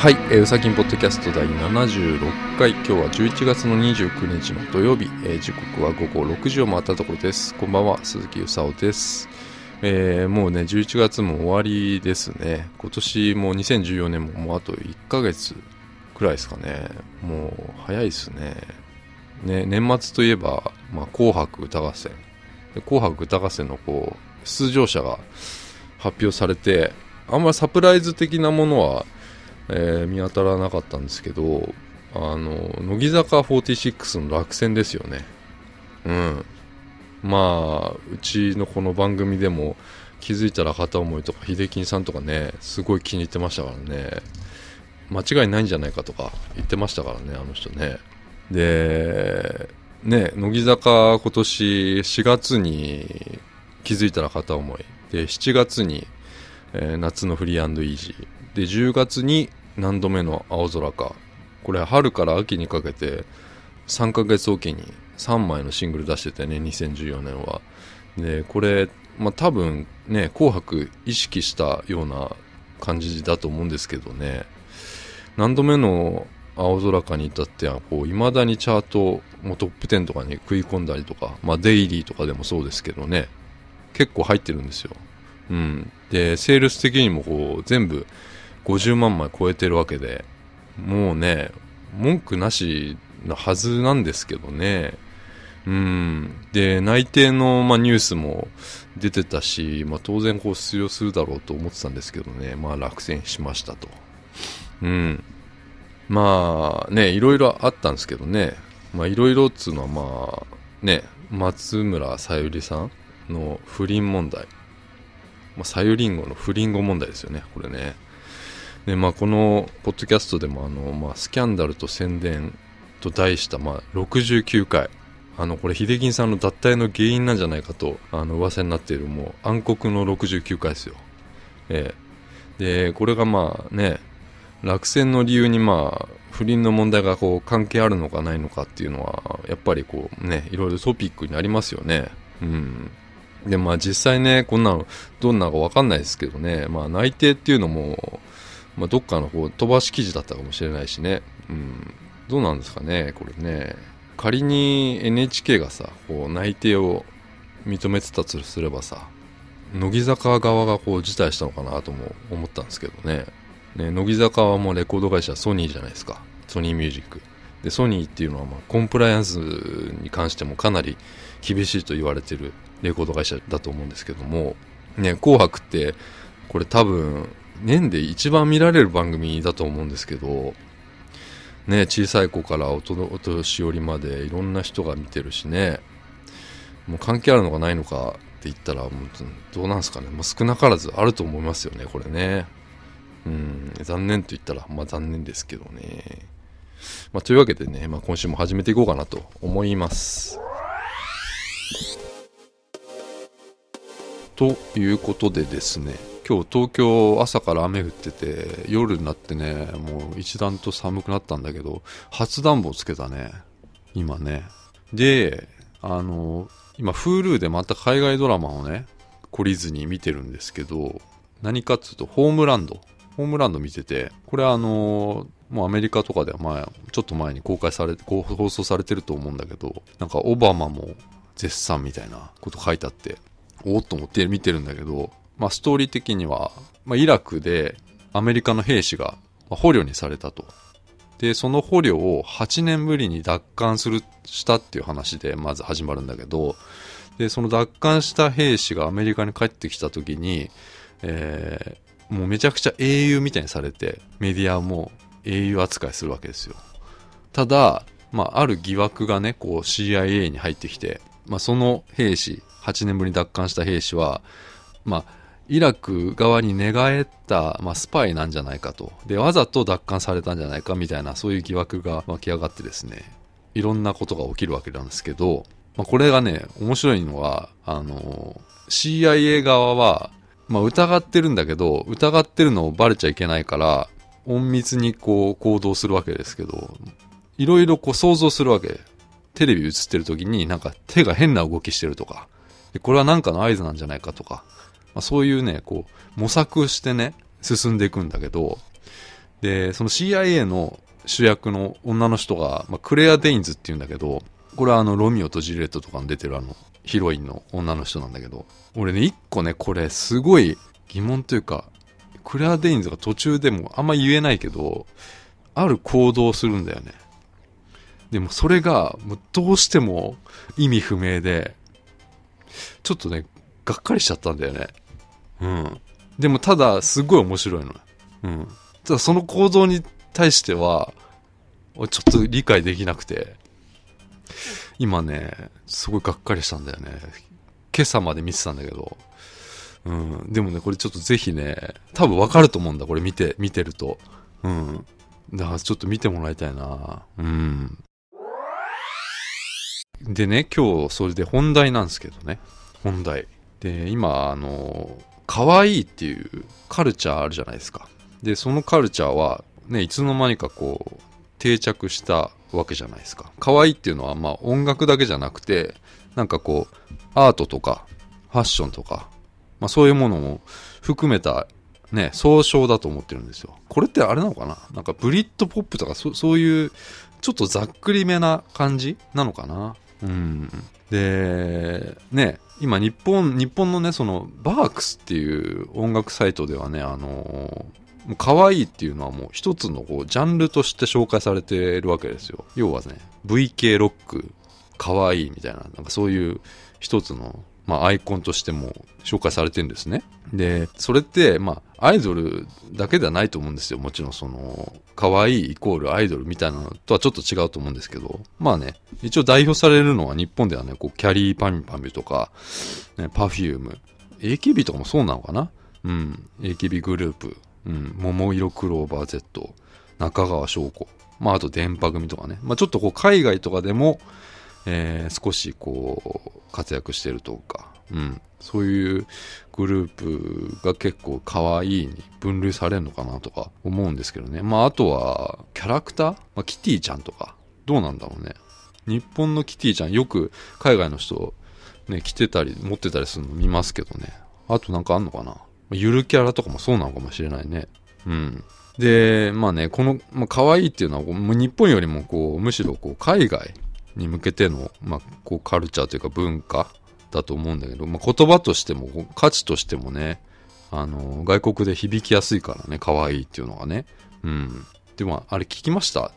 はい、えー、うさぎんポッドキャスト第76回。今日は11月の29日の土曜日、えー時刻は午後6時を回ったところです。こんばんは鈴木うさおです、えーもうね11月も終わりですね。今年も2014年ももうあと1ヶ月くらいですかね。もう早いですね。ね年末といえば、まあ、紅白歌合戦。紅白歌合戦のこう出場者が発表されてあんまりサプライズ的なものはえー見当たらなかったんですけどあの乃木坂46の落選ですよね。うん。まあうちのこの番組でも気づいたら片思いとか秀樹さんとかねすごい気に入ってましたからね。間違いないんじゃないかとか言ってましたからねあの人ね。でね乃木坂今年4月に気づいたら片思い。で7月に、えー夏のフリーイージー。で10月に何度目の青空か。これ春から秋にかけて3ヶ月おきに3枚のシングル出しててね2014年は。でこれまあ多分ね紅白意識したような感じだと思うんですけどね。何度目の青空かに至ってはこう未だにチャートもトップ10とかに食い込んだりとかまあデイリーとかでもそうですけどね。結構入ってるんですよ。うん。でセールス的にもこう全部50万枚超えてるわけでもうね文句なしなはずなんですけどね。うん。で内定の、まあ、ニュースも出てたし、まあ、当然こう出場するだろうと思ってたんですけどね。まあ落選しましたと。うん。まあねいろいろあったんですけどね。まあいろいろっつうのはまあね松村さゆりさんの不倫問題。まあ、さゆりんごの不倫後問題ですよね、これね。で、まあ、このポッドキャストでも、あの、まあ、スキャンダルと宣伝と題した、まあ、69回。あの、これ、秀樹さんの脱退の原因なんじゃないかと、あの、噂になっている、もう、暗黒の69回ですよ。ええで、これがまあね、落選の理由にまあ、不倫の問題がこう、関係あるのかないのかっていうのは、やっぱりこう、ね、いろいろトピックになりますよね。うん。で、まあ実際ね、こんなのどんなのかわかんないですけどね、まあ内定っていうのも、まあどっかのこう飛ばし記事だったかもしれないしね、うん、どうなんですかね、これね。仮に NHK がさ、こう内定を認めてたとすればさ、乃木坂側がこう辞退したのかなとも思ったんですけどね。ね、乃木坂はもうレコード会社ソニーじゃないですか。ソニーミュージック。で、ソニーっていうのはまあコンプライアンスに関してもかなり厳しいと言われてるレコード会社だと思うんですけども、ね、紅白って、これ多分、年で一番見られる番組だと思うんですけど、ね、小さい子からおとお年寄りまでいろんな人が見てるしね、もう関係あるのかないのかって言ったら、もうどうなんですかね、もう少なからずあると思いますよね、これね。うん、残念と言ったら、まあ残念ですけどね。まあ、というわけでね、まあ、今週も始めていこうかなと思います。ということでですね今日東京朝から雨降ってて夜になってねもう一段と寒くなったんだけど初暖房つけたね今ね。であの今 Hulu でまた海外ドラマをね懲りずに見てるんですけど何かっつうとホームランド。ホームランド見ててこれあのもうアメリカとかでは前ちょっと前に公開されて放送されてると思うんだけどなんかオバマも絶賛みたいなこと書いてあっておおっと思って見てるんだけど、まあ、ストーリー的には、まあ、イラクでアメリカの兵士が捕虜にされたと。で、その捕虜を8年ぶりに奪還する、したっていう話でまず始まるんだけど、で、その奪還した兵士がアメリカに帰ってきた時に、えーもうめちゃくちゃ英雄みたいにされて、メディアも英雄扱いするわけですよ。ただ、まあ、ある疑惑がね、こう CIA に入ってきて、まあ、その兵士、8年ぶりに奪還した兵士は、まあ、イラク側に寝返った、まあ、スパイなんじゃないかと。で、わざと奪還されたんじゃないかみたいな、そういう疑惑が湧き上がってですね、いろんなことが起きるわけなんですけど、まあ、これがね、面白いのは、あの、CIA 側は、まあ、疑ってるんだけど、疑ってるのをバレちゃいけないから、隠密にこう行動するわけですけど、いろいろこう想像するわけ。テレビ映ってる時になんか手が変な動きしてるとか、これは何かの合図なんじゃないかとか、まあ、そういうね、こう模索してね、進んでいくんだけど、でその CIA の主役の女の人が、まあ、クレア・デインズっていうんだけどこれはあのロミオとジュリエットとかに出てるあのヒロインの女の人なんだけど俺ね一個ねこれすごい疑問というかクレア・デインズが途中でもあんま言えないけどある行動をするんだよね。でもそれがどうしても意味不明でちょっとねがっかりしちゃったんだよね。うん。でもただすごい面白いのうん。ただその行動に対してはちょっと理解できなくて今ねすごいがっかりしたんだよね。今朝まで見てたんだけど。うん。でもねこれちょっとぜひね多分わかると思うんだこれ見て見てると。うん。だからちょっと見てもらいたいな。うん。でね今日それで本題なんですけどね。本題。で今あの可愛いっていうカルチャーあるじゃないですか。でそのカルチャーはねいつの間にかこう定着したわけじゃないですか。可愛いっていうのはまあ音楽だけじゃなくてなんかこうアートとかファッションとか、まあ、そういうものも含めたね総称だと思ってるんですよ。これってあれなのかな？なんかブリッドポップとかそそういうちょっとざっくりめな感じなのかな？うん。でね今日本日本のねそのバークスっていう音楽サイトではねあのー可愛いっていうのはもう一つのこうジャンルとして紹介されてるわけですよ。要はね VK ロック可愛いみたいななんかそういう一つのまあ、アイコンとしても紹介されてるんですね。で、それって、まあ、アイドルだけではないと思うんですよ。もちろん、その、可愛いイコールアイドルみたいなのとはちょっと違うと思うんですけど、まあね、一応代表されるのは日本ではね、こう、キャリーパミュパミュとか、ね、パフューム、AKB とかもそうなのかな？うん、AKB グループ、うん、桃色クローバー Z、中川翔子、まあ、あと電波組とかね、まあ、ちょっとこう、海外とかでも、えー、少しこう活躍してるとか、うん、そういうグループが結構可愛いに分類されるのかなとか思うんですけどね。まああとはキャラクター、まあ、キティちゃんとか？どうなんだろうね。日本のキティちゃんよく海外の人ね着てたり持ってたりするの見ますけどね。あとなんかあんのかな？ゆるキャラとかもそうなのかもしれないね。うん。でまあねこの、まあ、可愛いっていうのはもう日本よりもこうむしろこう海外に向けての、まあ、こうカルチャーというか文化だと思うんだけど、まあ、言葉としても価値としてもねあの外国で響きやすいからね可愛いっていうのがね。うん。でもあれ聞きました？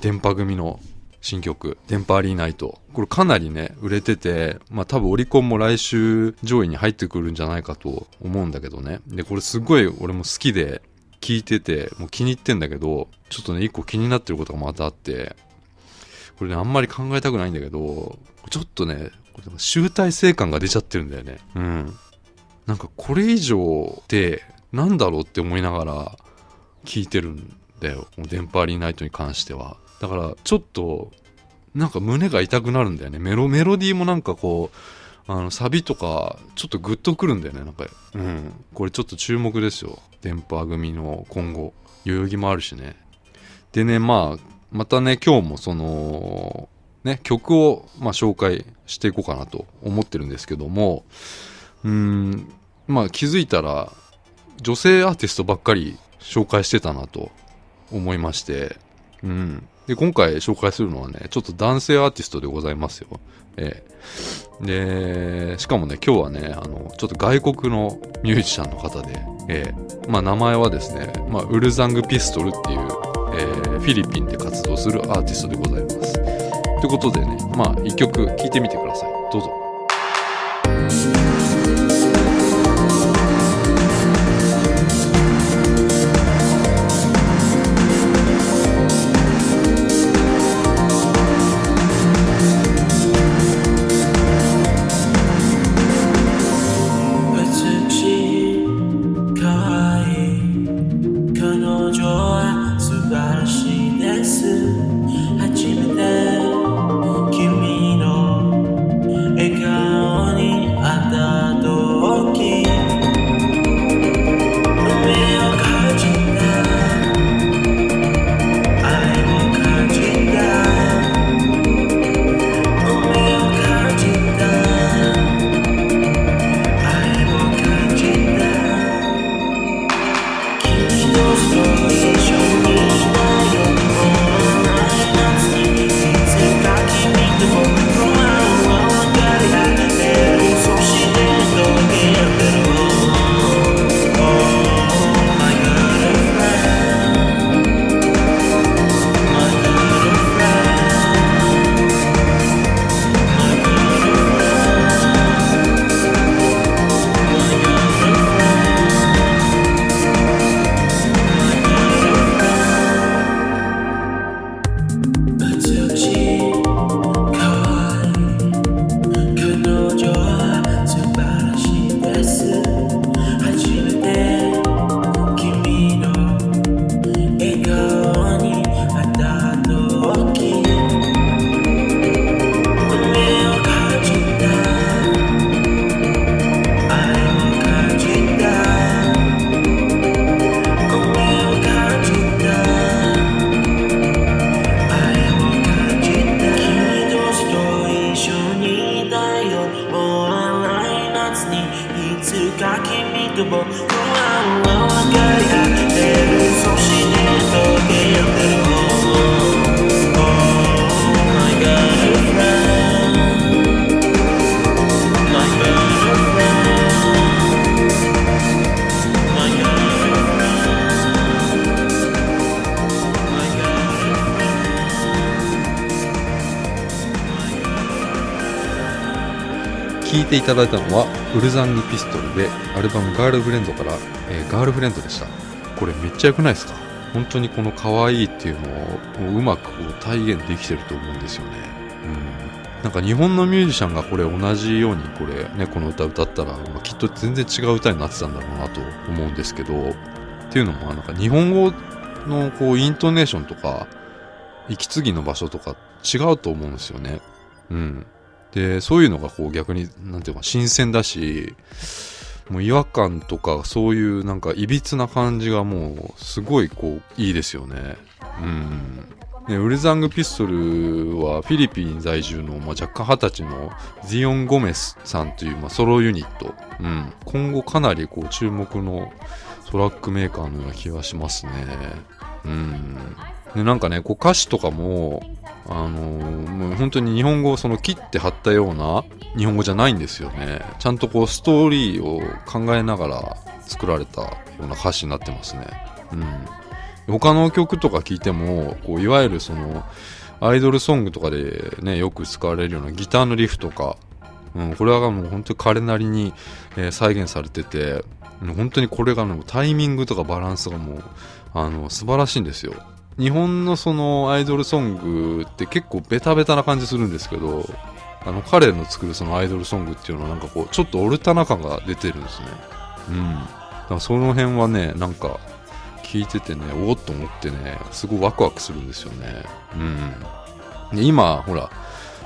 電波組の新曲「電波アリーナイト」これかなりね売れててまあ多分オリコンも来週上位に入ってくるんじゃないかと思うんだけどね。でこれすごい俺も好きで聞いててもう気に入ってんだけどちょっとね一個気になってることがまたあって。これね、あんまり考えたくないんだけど、ちょっとね、集大成感が出ちゃってるんだよね。うん。なんかこれ以上ってなんだろうって思いながら聞いてるんだよ。電波アリーナイトに関しては。だからちょっとなんか胸が痛くなるんだよね。メロ、メロディーもなんかこう、あの、サビとかちょっとグッとくるんだよね。なんか、うん。これちょっと注目ですよ。電波組の今後。代々木もあるしね。でね、まあ、またね、今日もその、ね、曲を、まあ、紹介していこうかなと思ってるんですけども、うん、まあ気づいたら、女性アーティストばっかり紹介してたなと思いまして、うん。で、今回紹介するのはね、ちょっと男性アーティストでございますよ。ええ。で、しかもね、今日はね、あの、ちょっと外国のミュージシャンの方で、ええ。まあ名前はですね、まあ、ウルザングピストルっていう、えー、フィリピンで活動するアーティストでございます。ということでね、まあ一曲聴いてみてください。どうぞ。聴いていただいたのはウルザングピストルでアルバム「ガールフレンド」から、えーガールフレンドでした。これめっちゃ良くないですか？本当にこの可愛いっていうのをうまくこう体現できてると思うんですよね。うん。なんか日本のミュージシャンがこれ同じようにこれねこの歌歌ったら、まあきっと全然違う歌になってたんだろうなと思うんですけどっていうのもなんか日本語のこうイントネーションとか息継ぎの場所とか違うと思うんですよね。うん。で、そういうのがこう逆に、なんていうか、新鮮だし、もう違和感とか、そういうなんか、いびつな感じがもう、すごいこう、いいですよね。うん。ね、ウルザングピストルはフィリピン在住の、まあ、若干二十歳のジオン・ゴメスさんという、まあ、ソロユニット。うん。今後かなりこう注目のトラックメーカーのような気がしますね。うん。で、なんかね、こう歌詞とかも、あのー本当に日本語をその切って貼ったような日本語じゃないんですよね。ちゃんとこうストーリーを考えながら作られたような歌詞になってますね。うん。他の曲とか聞いても、こういわゆるそのアイドルソングとかでね、よく使われるようなギターのリフとか、うん、これはもう本当に彼なりに、え再現されてて、本当にこれがね、タイミングとかバランスがもう、あの、素晴らしいんですよ。日本のそのアイドルソングって結構ベタベタな感じするんですけど、あの彼の作るそのアイドルソングっていうのはなんかこう、ちょっとオルタナ感が出てるんですね。うん。だからその辺はね、なんか聞いててね、おおっと思ってね、すごいワクワクするんですよね。うん。で今、ほら、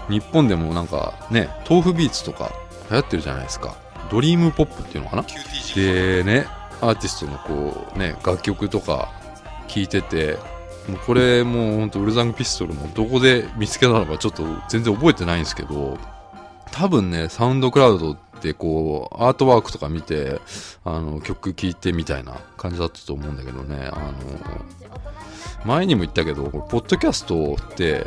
日本でもなんかね、豆腐ビーツとか流行ってるじゃないですか。ドリームポップっていうのかな？でね、アーティストのこうね、楽曲とか聞いてて、もうこれもうほんとウルザングピストルもどこで見つけたのかちょっと全然覚えてないんですけど、多分ね、サウンドクラウドでこう、アートワークとか見て、あの、曲聴いてみたいな感じだったと思うんだけどね、あの、前にも言ったけど、これポッドキャストって、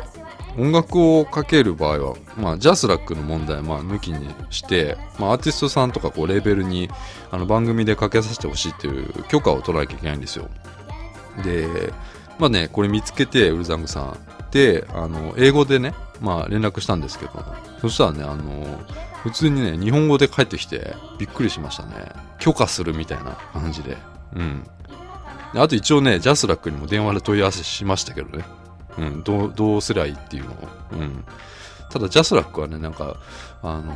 音楽をかける場合は、まあ、 JASRAC の問題、まあ、抜きにして、まあ、アーティストさんとか、こう、レーベルに、あの、番組でかけさせてほしいっていう許可を取らなきゃいけないんですよ。で、まあね、これ見つけて、 Ulzzang さん。で、あの、英語でね、まあ、連絡したんですけど、そしたらね、あの、普通にね、日本語で返ってきて、びっくりしましたね。許可するみたいな感じで。うん。あと一応ね、 JASRAC にも電話で問い合わせしましたけどね。うん、どう、どうすりゃいいっていうのを。うん。ただ、ジャスラックはね、なんか、あの、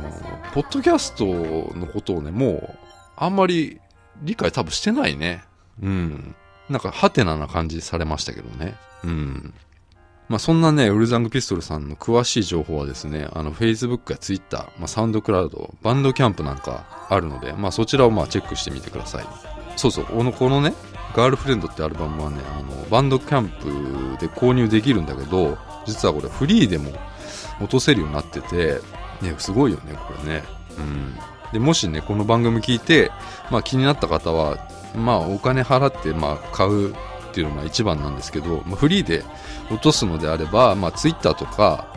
ポッドキャストのことをね、もう、あんまり理解多分してないね。うん。なんか、ハテナな感じされましたけどね。うん。まあ、そんなね、ウルザングピストルさんの詳しい情報はですね、あの、Facebook や Twitter、まあ、サウンドクラウド、バンドキャンプなんかあるので、まあ、そちらをまあ、チェックしてみてください。そうそう、この、このね、ガールフレンドってアルバムはね、あの、バンドキャンプで購入できるんだけど、実はこれフリーでも落とせるようになってて、ね、すごいよね、これね。うん。で、もしね、この番組聞いて、まあ気になった方は、まあお金払って、まあ買うっていうのが一番なんですけど、まあ、フリーで落とすのであれば、まあ Twitter とか、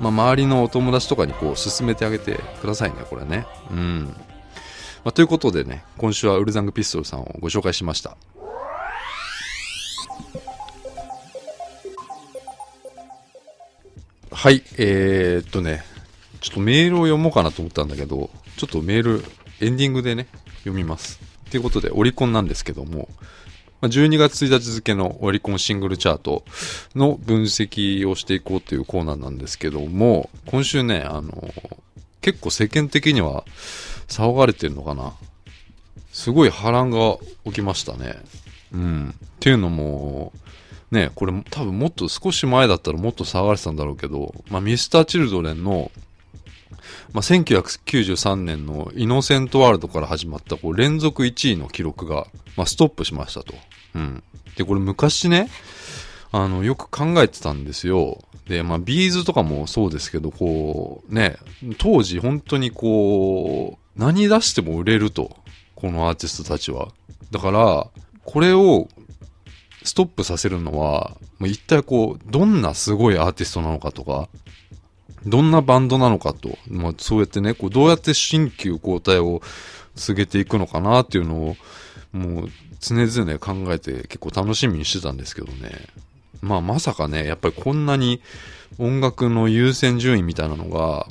まあ周りのお友達とかにこう進めてあげてくださいね、これね。うん。まあ、ということでね、今週はウルザングピストルさんをご紹介しました。はい、えー、っとね、ちょっとメールを読もうかなと思ったんだけど、ちょっとメール、エンディングでね、読みます。ということで、オリコンなんですけども、12月1日付のオリコンシングルチャートの分析をしていこうというコーナーなんですけども、今週ね、あの、結構世間的には騒がれてるのかな。すごい波乱が起きましたね。うん。っていうのも、ね、これ多分もっと少し前だったらもっと騒がれてたんだろうけど、まあ、ミスター・チルドレンの、まあ、1993年のイノセントワールドから始まったこう連続1位の記録が、まあ、ストップしましたと。うん。で、これ昔ね、あの、よく考えてたんですよ。で、まあ、ビーズとかもそうですけど、こう、ね、当時本当にこう何出しても売れると。このアーティストたちは。だから、これをストップさせるのは、一体こう、どんなすごいアーティストなのかとか、どんなバンドなのかと、まあ、そうやってね、こう、どうやって新旧交代を告げていくのかなっていうのを、もう、常々考えて結構楽しみにしてたんですけどね。まあ、まさかね、やっぱりこんなに音楽の優先順位みたいなのが、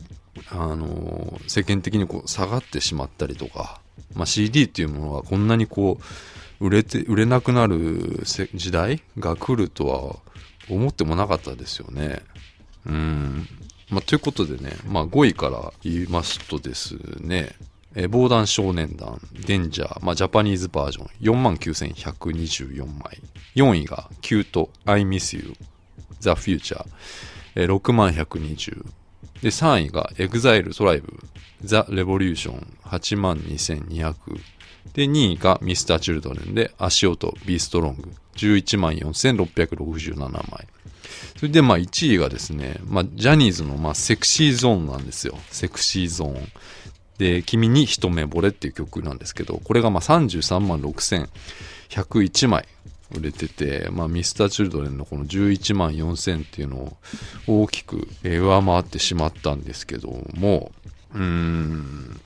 あの、世間的にこう下がってしまったりとか、まあ、CD っていうものがこんなにこう、売れて、売れなくなる時代が来るとは思ってもなかったですよね。うん。まあ、ということでね、まあ、5位から言いますとですね、えー防弾少年団、デンジャー、まあ、ジャパニーズバージョン、49,124枚。4位が、キュート、I Miss You、The Future、えー6120。で、3位が、EXILE トライブ、The Revolution、82,200。で、2位が Mr.Children で、足音、Be Strong、114,667枚。それで、まあ、1位がですね、まあ、ジャニーズの、まあ、セクシーゾーンなんですよ。セクシーゾーン。で、君に一目惚れっていう曲なんですけど、これがまあ33万6101枚売れてて、まあ、ミスターチルドレンのこの11万4000っていうのを大きく上回ってしまったんですけども、うーん、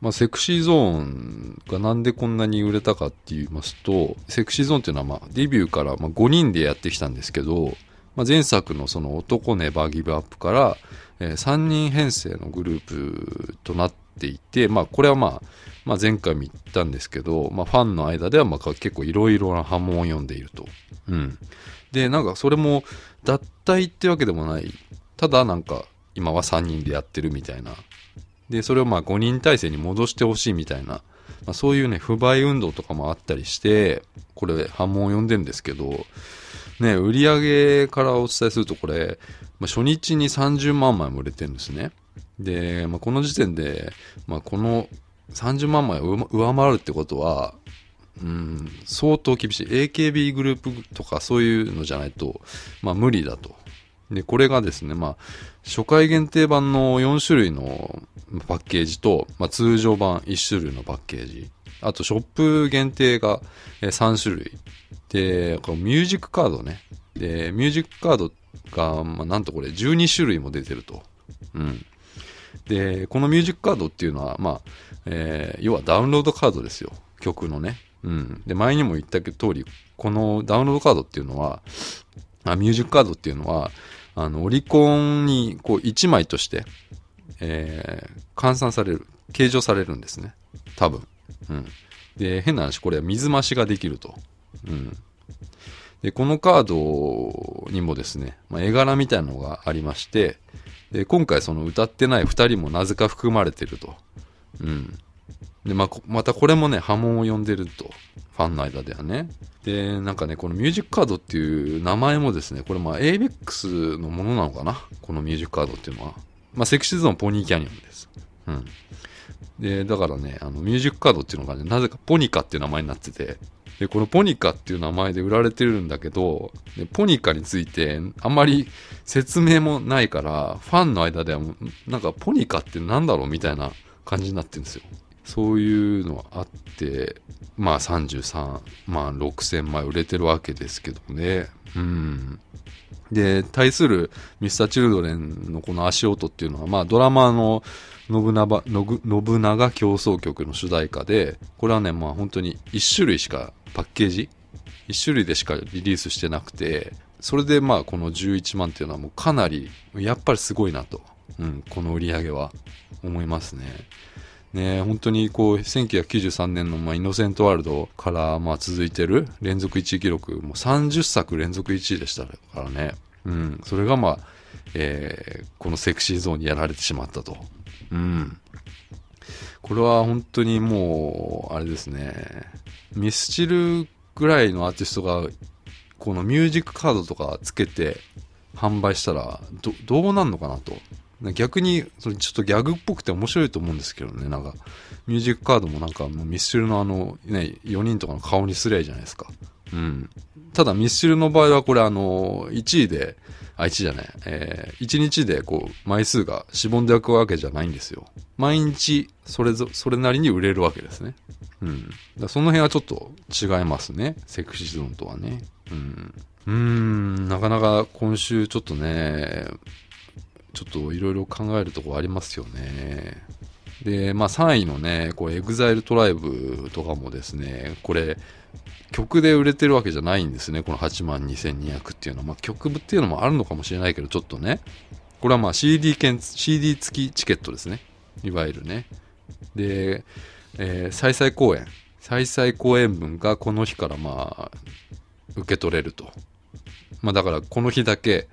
まあ、セクシーゾーンがなんでこんなに売れたかって言いますと、セクシーゾーンっていうのはまあデビューからまあ5人でやってきたんですけど、まあ、前作のその男ネバーギブアップから、え3人編成のグループとなっていて、まあ、これはまあ、まあ、前回も言ったんですけど、まあ、ファンの間ではまあ結構いろいろな波紋を読んでいると。うん。で、なんかそれも脱退ってわけでもない。ただなんか今は3人でやってるみたいな。で、それをまあ5人体制に戻してほしいみたいな。まあ、そういうね、不買運動とかもあったりして、これ波紋を読んでるんですけど、ね、売り上げからお伝えするとこれ、まあ、初日に30万枚も売れてるんですね。で、まあ、この時点で、まあ、この30万枚を上回るってことは、うん、相当厳しい。AKB グループとかそういうのじゃないと、まあ無理だと。で、これがですね、まあ、初回限定版の4種類のパッケージと、まあ、通常版1種類のパッケージ。あと、ショップ限定が3種類。で、このミュージックカードね。で、ミュージックカードが、まあ、なんとこれ12種類も出てると。うん。で、このミュージックカードっていうのは、まあ、えー要はダウンロードカードですよ。曲のね。うん。で、前にも言った通り、このダウンロードカードっていうのは、あミュージックカードっていうのは、あの、オリコンに、こう、1枚として、えー換算される、計上されるんですね。多分。うん。で、変な話、これは水増しができると。うん。で、このカードにもですね、まあ、絵柄みたいなのがありまして、で、今回その歌ってない2人もなぜか含まれてると。うん。で、まあ、またこれもね、波紋を呼んでると。ファンの間ではね。で、なんかね、このミュージックカードっていう名前もですね、これまあ ABEX のものなのかな？このミュージックカードっていうのは。まあ、セクシーゾーンポニーキャニオンです。うん。で、だからね、あの、ミュージックカードっていうのがね、なぜかポニカっていう名前になってて、で、このポニカっていう名前で売られてるんだけど、ポニカについてあんまり説明もないから、ファンの間では、なんかポニカってなんだろうみたいな感じになってるんですよ。そういうのあって、まあ33万6千枚売れてるわけですけどね。うん。で、対するミスターチルドレンのこの足音っていうのは、まあドラマの信長、のぐ信長競争曲の主題歌で、これはね、まあ本当に1種類しかパッケージ ?1 種類でしかリリースしてなくて、それでまあこの11万っていうのはもうかなり、やっぱりすごいなと。うん、この売り上げは思いますね。ね本当にこう、1993年のまあイノセントワールドからまあ続いてる連続1位記録、もう30作連続1位でしたからね。うん、それがまあ、えーこのセクシーゾーンにやられてしまったと。うん。これは本当にもう、あれですね。ミスチルぐらいのアーティストが、このミュージックカードとかつけて販売したら、ど、どうなんのかなと。逆に、それちょっとギャグっぽくて面白いと思うんですけどね。なんか、ミュージックカードもなんかミスチルのあの、ね、4人とかの顔にすりゃいいじゃないですか。うん。ただミスチルの場合はこれあの、1位で、あ、1じゃない。えー、1日でこう、枚数がしぼんでいくわけじゃないんですよ。毎日、それぞ、それなりに売れるわけですね。うん。だその辺はちょっと違いますね。 Sexy Zone とはね。うん。うーん、なかなか今週ちょっとね、ちょっといろいろ考えるとこありますよね。で、まあ3位のね、こう、 EXILE TRIBE とかもですね、これ、曲で売れてるわけじゃないんですね。この8万2200っていうのは。まあ曲っていうのもあるのかもしれないけど、ちょっとね。これはまあ CD 券、CD 付きチケットですね。いわゆるね。で、えー、再々公演。再々公演分がこの日からまあ、受け取れると。まあだからこの日だけ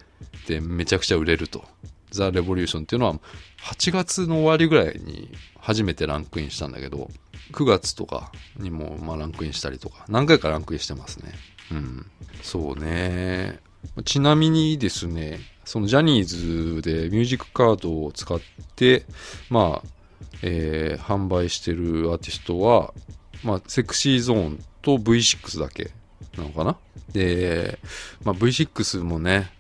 でめちゃくちゃ売れると。ザ・レボリューションっていうのは8月の終わりぐらいに初めてランクインしたんだけど、9月とかにもまあランクインしたりとか、何回かランクインしてますね。うん。そうね。ちなみにですね、そのジャニーズでミュージックカードを使って、まあ、えー販売してるアーティストは、まあ、セクシーゾーンと V6 だけなのかなで、まあ、V6 もね、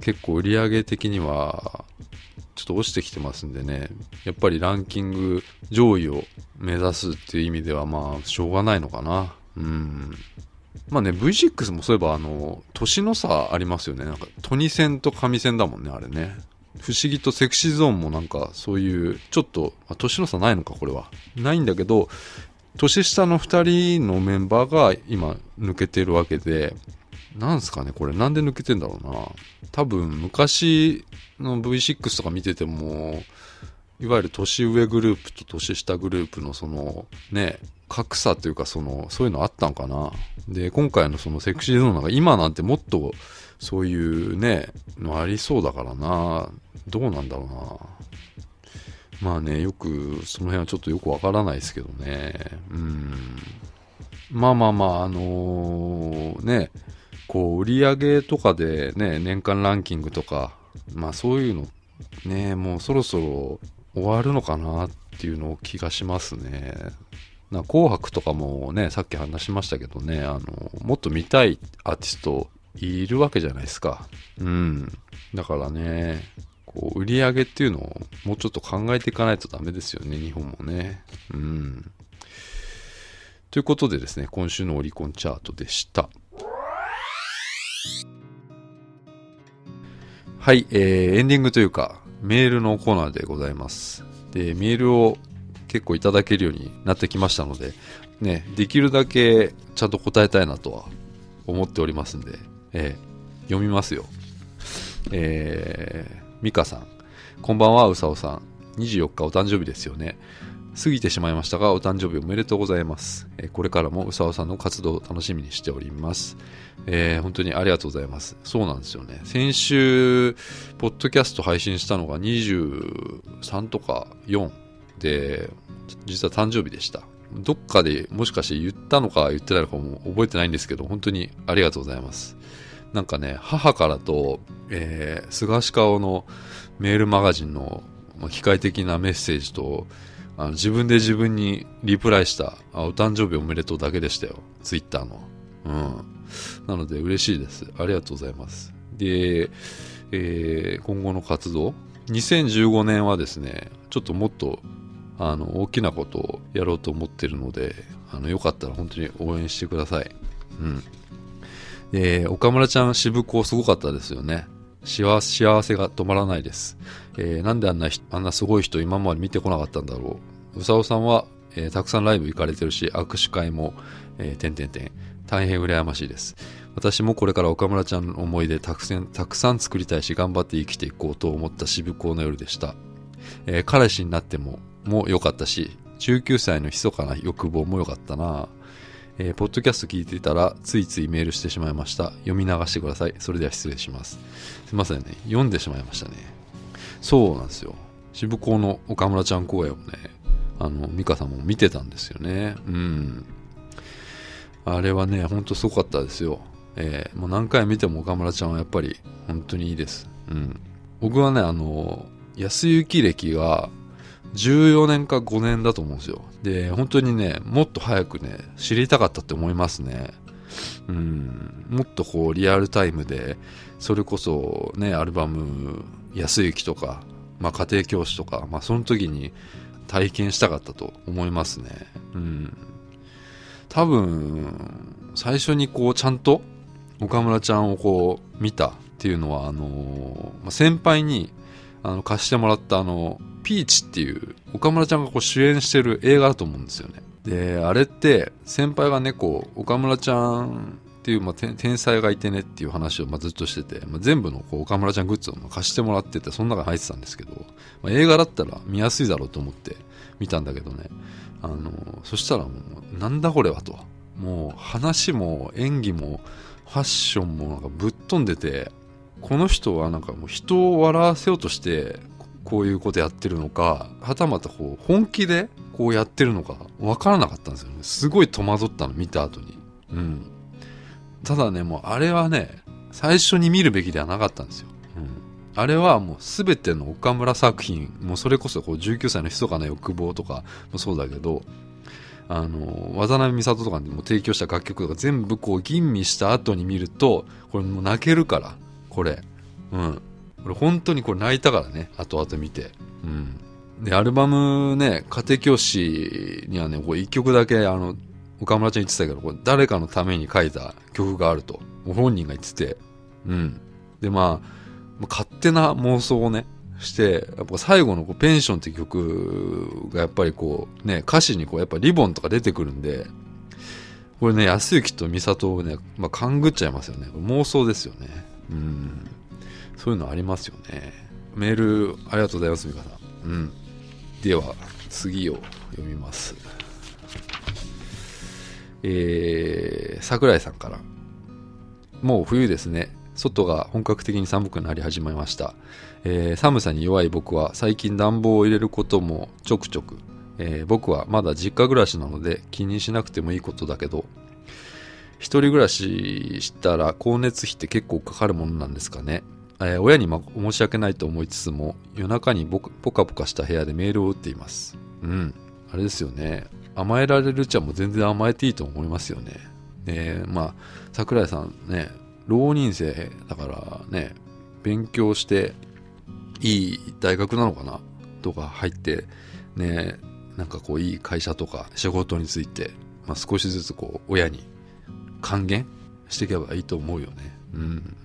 結構売り上げ的には、ちょっと落ちてきてますんでね、やっぱりランキング上位を目指すっていう意味では、まあ、しょうがないのかな。うん。まあね、V6 もそういえば、あの、年の差ありますよね。なんか、トニセンと神線だもんね、あれね。不思議とセクシーゾーンもなんか、そういう、ちょっと、あ、年の差ないのか、これは。ないんだけど、年下の2人のメンバーが今抜けてるわけで、なんすかね、これなんで抜けてんだろうな。多分昔の V6 とか見てても、いわゆる年上グループと年下グループのそのね、格差というかその、そういうのあったんかな。で、今回のそのセクシーゾーンなんか今なんてもっとそういうね、のありそうだからな。どうなんだろうな。まあね、よく、その辺はちょっとよくわからないですけどね。うん。まあまあまあ、あのね、こう、売り上げとかでね、年間ランキングとか、まあそういうの、ね、もうそろそろ終わるのかなっていうのを気がしますね。な紅白とかもね、さっき話しましたけどね、あの、もっと見たいアーティストいるわけじゃないですか。うん。だからね、こう、売り上げっていうのをもうちょっと考えていかないとダメですよね、日本もね。うん。ということでですね、今週のオリコンチャートでした。はい、えー、エンディングというか、メールのコーナーでございます。で、メールを結構いただけるようになってきましたので、ね、できるだけちゃんと答えたいなとは思っておりますんで、えー読みますよ。えー、ミカさん。こんばんは、うさおさん。24日お誕生日ですよね。過ぎてしまいましたが、お誕生日おめでとうございます。えこれからもうさおさんの活動を楽しみにしております。えー本当にありがとうございます。そうなんですよね。先週、ポッドキャスト配信したのが23とか4で、実は誕生日でした。どっかでもしかして言ったのか言ってないのかも覚えてないんですけど、本当にありがとうございます。なんかね、母からと、えー、菅氏顔のメールマガジンの機械的なメッセージと、あの自分で自分にリプライしたあ、お誕生日おめでとうだけでしたよ。ツイッターの。うん。なので嬉しいです。ありがとうございます。で、えー今後の活動 ?2015 年はですね、ちょっともっと、あの、大きなことをやろうと思ってるので、あの、よかったら本当に応援してください。うん。で、岡村ちゃん渋子すごかったですよね。幸せ幸せが止まらないです。えーなんであんなあんなすごい人今まで見てこなかったんだろう。うさおさんは、えーたくさんライブ行かれてるし、握手会も、えー、てんてんてん。大変羨ましいです。私もこれから岡村ちゃんの思い出たくさんたくさん作りたいし、頑張って生きていこうと思った渋子の夜でした。えー彼氏になっても、も良かったし、19歳の密かな欲望も良かったな。えーポッドキャスト聞いていたら、ついついメールしてしまいました。読み流してください。それでは失礼します。すいませんね。読んでしまいましたね。そうなんですよ。渋港の岡村ちゃん公演をね、あの、美香さんも見てたんですよね。うん。あれはね、ほんとすごかったですよ。えーもう何回見ても岡村ちゃんはやっぱり本当にいいです。うん。僕はね、あの、安行歴が14年か5年だと思うんですよ。で、本当にね、もっと早くね、知りたかったって思いますね。うん、もっとこうリアルタイムでそれこそねアルバム「安行」とか、まあ、家庭教師とか、まあ、その時に体験したかったと思いますねうん多分最初にこうちゃんと岡村ちゃんをこう見たっていうのはあのまあ先輩にあの貸してもらったあのピーチっていう岡村ちゃんがこう主演してる映画だと思うんですよね。であれって先輩がねこう岡村ちゃんっていう、まあ、天天才がいてねっていう話をまあずっとしてて、まあ、全部のこう岡村ちゃんグッズを貸してもらっててその中に入ってたんですけど、まあ、映画だったら見やすいだろうと思って見たんだけどね。あのそしたらもうなんだこれはと。もう話も演技もファッションもなんかぶっ飛んでてこの人はなんかもう人を笑わせようとしてこういうことやってるのかはたまたこう本気でこうやってるのか分からなかったんですよね。すごい戸惑ったの見た後に。うん。ただねもうあれはね最初に見るべきではなかったんですよ、うん、あれはもう全ての岡村作品もうそれこそこう19歳の密かな欲望とかもそうだけどあの渡辺美里とかにも提供した楽曲とか全部こう吟味した後に見るとこれもう泣けるからこれ。うん。俺本当にこれ泣いたからね。後々見て。うん。でアルバムね家庭教師にはねこう1曲だけあの岡村ちゃん言ってたけどこれ誰かのために書いた曲があると。本人が言ってて。うん。でまあ勝手な妄想をねしてやっぱ最後のこうペンションって曲がやっぱりこうね歌詞にこうやっぱリボンとか出てくるんでこれね安幸と美里をね、まあ、勘ぐっちゃいますよね。妄想ですよね。うん。そういうのありますよね。メールありがとうございます美香さん。うん。では次を読みます。えー、桜井さんから。もう冬ですね。外が本格的に寒くなり始めました、えー寒さに弱い僕は最近暖房を入れることもちょくちょく、えー僕はまだ実家暮らしなので気にしなくてもいいことだけど一人暮らししたら光熱費って結構かかるものなんですかね、えー親に、ま、申し訳ないと思いつつも夜中にぼポカポカした部屋でメールを打っています。うん。あれですよね。甘えられるちはも全然甘えていいと思いますよね。えーまあ桜井さんね浪人生だからね勉強していい大学なのかな？とか入ってねなんかこういい会社とか仕事について、まあ、少しずつこう親に還元していけばいいと思うよね。うん。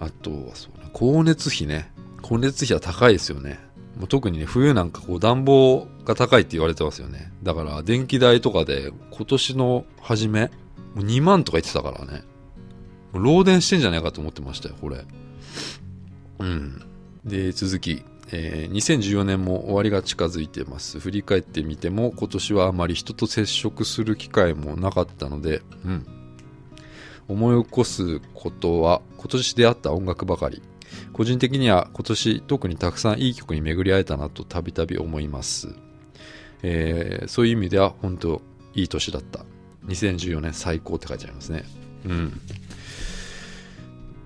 あとはそうね。光熱費ね。光熱費は高いですよね。もう特にね冬なんかこう暖房が高いって言われてますよね。だから電気代とかで今年の初めもう2万とか言ってたからね。もう漏電してんじゃないかと思ってましたよこれ。うん。で続き、えー2014年も終わりが近づいてます。振り返ってみても今年はあまり人と接触する機会もなかったので、うん、思い起こすことは今年出会った音楽ばかり。個人的には今年特にたくさんいい曲に巡り会えたなとたびたび思います、えーそういう意味では本当いい年だった。2014年最高って書いてありますね。うん。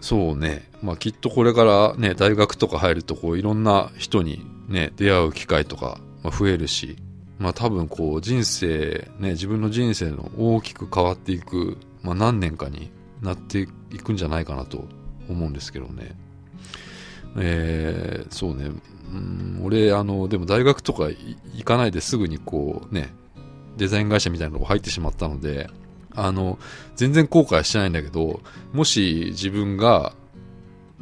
そうね、まあ、きっとこれからね大学とか入るとこういろんな人にね出会う機会とか、増えるし、まあ、多分こう人生ね自分の人生の大きく変わっていく、まあ、何年かになっていくんじゃないかなと思うんですけどね。えーそうね。うん俺あのでも大学とか行かないですぐにこうねデザイン会社みたいなとこ入ってしまったのであの全然後悔してないんだけどもし自分が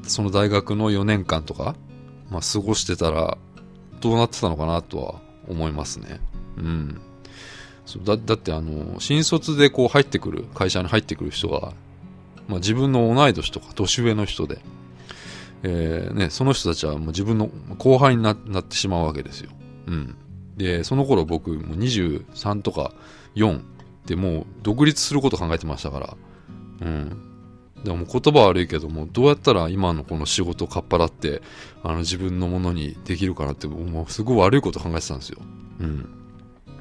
その大学の4年間とか、まあ、過ごしてたらどうなってたのかなとは思いますね。うん。そうだだってあの新卒でこう入ってくる会社に入ってくる人が、まあ、自分の同い年とか年上の人で、えーね、その人たちはもう自分の後輩にななってしまうわけですよ、うん、でその頃僕もう23とか4でもう独立すること考えてましたから、うん。でも言葉悪いけども、どうやったら今のこの仕事をかっぱらって、あの自分のものにできるかなって、もうすごい悪いこと考えてたんですよ。うん。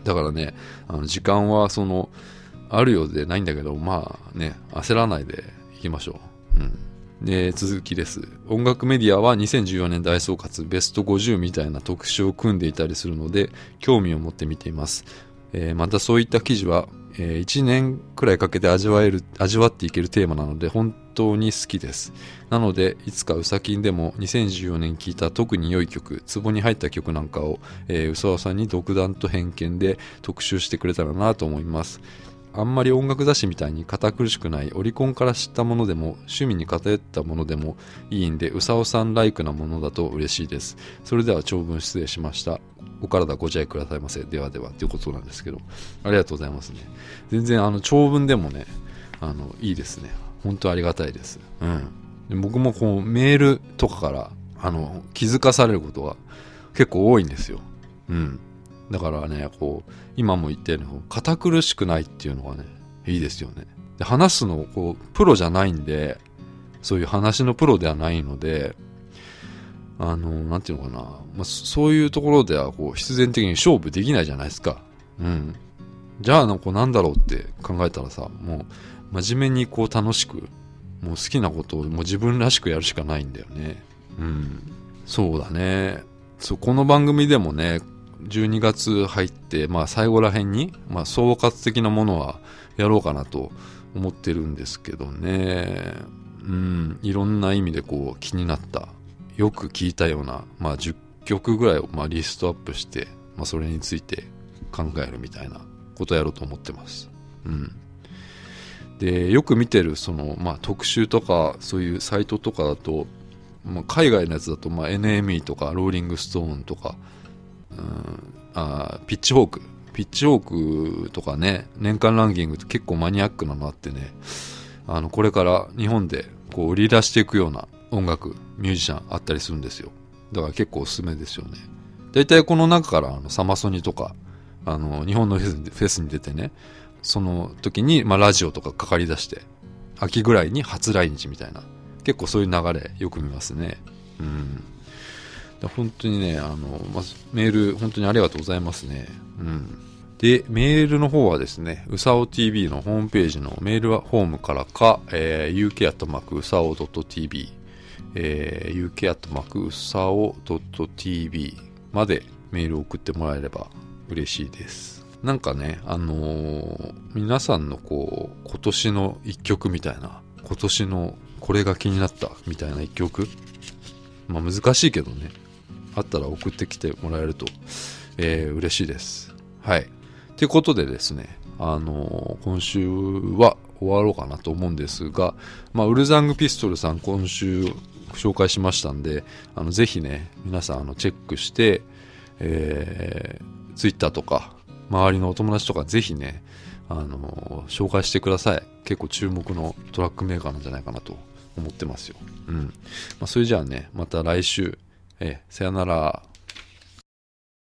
だからね、あの時間はその、あるようでないんだけど、まあね、焦らないでいきましょう。うん。で、続きです。音楽メディアは2014年大総括ベスト50みたいな特集を組んでいたりするので、興味を持って見ています。えーまたそういった記事は、え1年くらいかけて味わえる味わっていけるテーマなので本当に好きです。なのでいつかウサキンでも2014年聴いた特に良い曲ツボに入った曲なんかを、えー、うさわさんに独断と偏見で特集してくれたらなと思います。あんまり音楽雑誌みたいに堅苦しくないオリコンから知ったものでも趣味に偏ったものでもいいんでうさおさんライクなものだと嬉しいです。それでは長文失礼しましたお体ご自愛くださいませ。ではではということなんですけどありがとうございますね。全然あの長文でもねあのいいですね。本当ありがたいです。うん。で僕もこうメールとかからあの気づかされることが結構多いんですよ。うん。だからねこう今も言ったように堅苦しくないっていうのがねいいですよね。で話すのこうプロじゃないんでそういう話のプロではないのであのなんていうのかな、まあ、そういうところではこう必然的に勝負できないじゃないですか。うん。じゃあなんかなんだろうって考えたらさもう真面目にこう楽しくもう好きなことをもう自分らしくやるしかないんだよね。うん。そうだね。そうこの番組でもね12月入って、まあ、最後らへんに、まあ、総括的なものはやろうかなと思ってるんですけどね。うんいろんな意味でこう気になった。よく聞いたような、まあ、10曲ぐらいをまあリストアップして、まあ、それについて考えるみたいなことやろうと思ってます。うん、でよく見てるその、まあ、特集とかそういうサイトとかだと、まあ、海外のやつだと、まあ、NME とかローリングストーンとか、うん、あピッチホーク。ピッチホークとかね年間ランキングって結構マニアックなのあってね。あのこれから日本でこう売り出していくような音楽ミュージシャンあったりするんですよ。だから結構おすすめですよね。大体この中からあのサマソニとかあの日本のフェスに出てねその時に、まあ、ラジオとかかかりだして秋ぐらいに初来日みたいな結構そういう流れよく見ますね。うん。本当にねあの、まずメール本当にありがとうございますね。うん。で、メールの方はですね、うさお TV のホームページのメールフォームからか、えー、uk うさお .tv、えー、uk うさお .tv までメールを送ってもらえれば嬉しいです。なんかね、あのー皆さんのこう、今年の一曲みたいな、今年のこれが気になったみたいな一曲、まあ難しいけどね、あったら送ってきてもらえると、えー嬉しいです。はい。ということでですね、あのー今週は終わろうかなと思うんですが、まあ、ウルザングピストルさん今週紹介しましたんで、あのぜひね、皆さんあのチェックして、えー、ツイッターとか、周りのお友達とかぜひね、あの紹介してください。結構注目のトラックメーカーなんじゃないかなと思ってますよ。うん。まあ、それじゃあね、また来週、えーさよなら。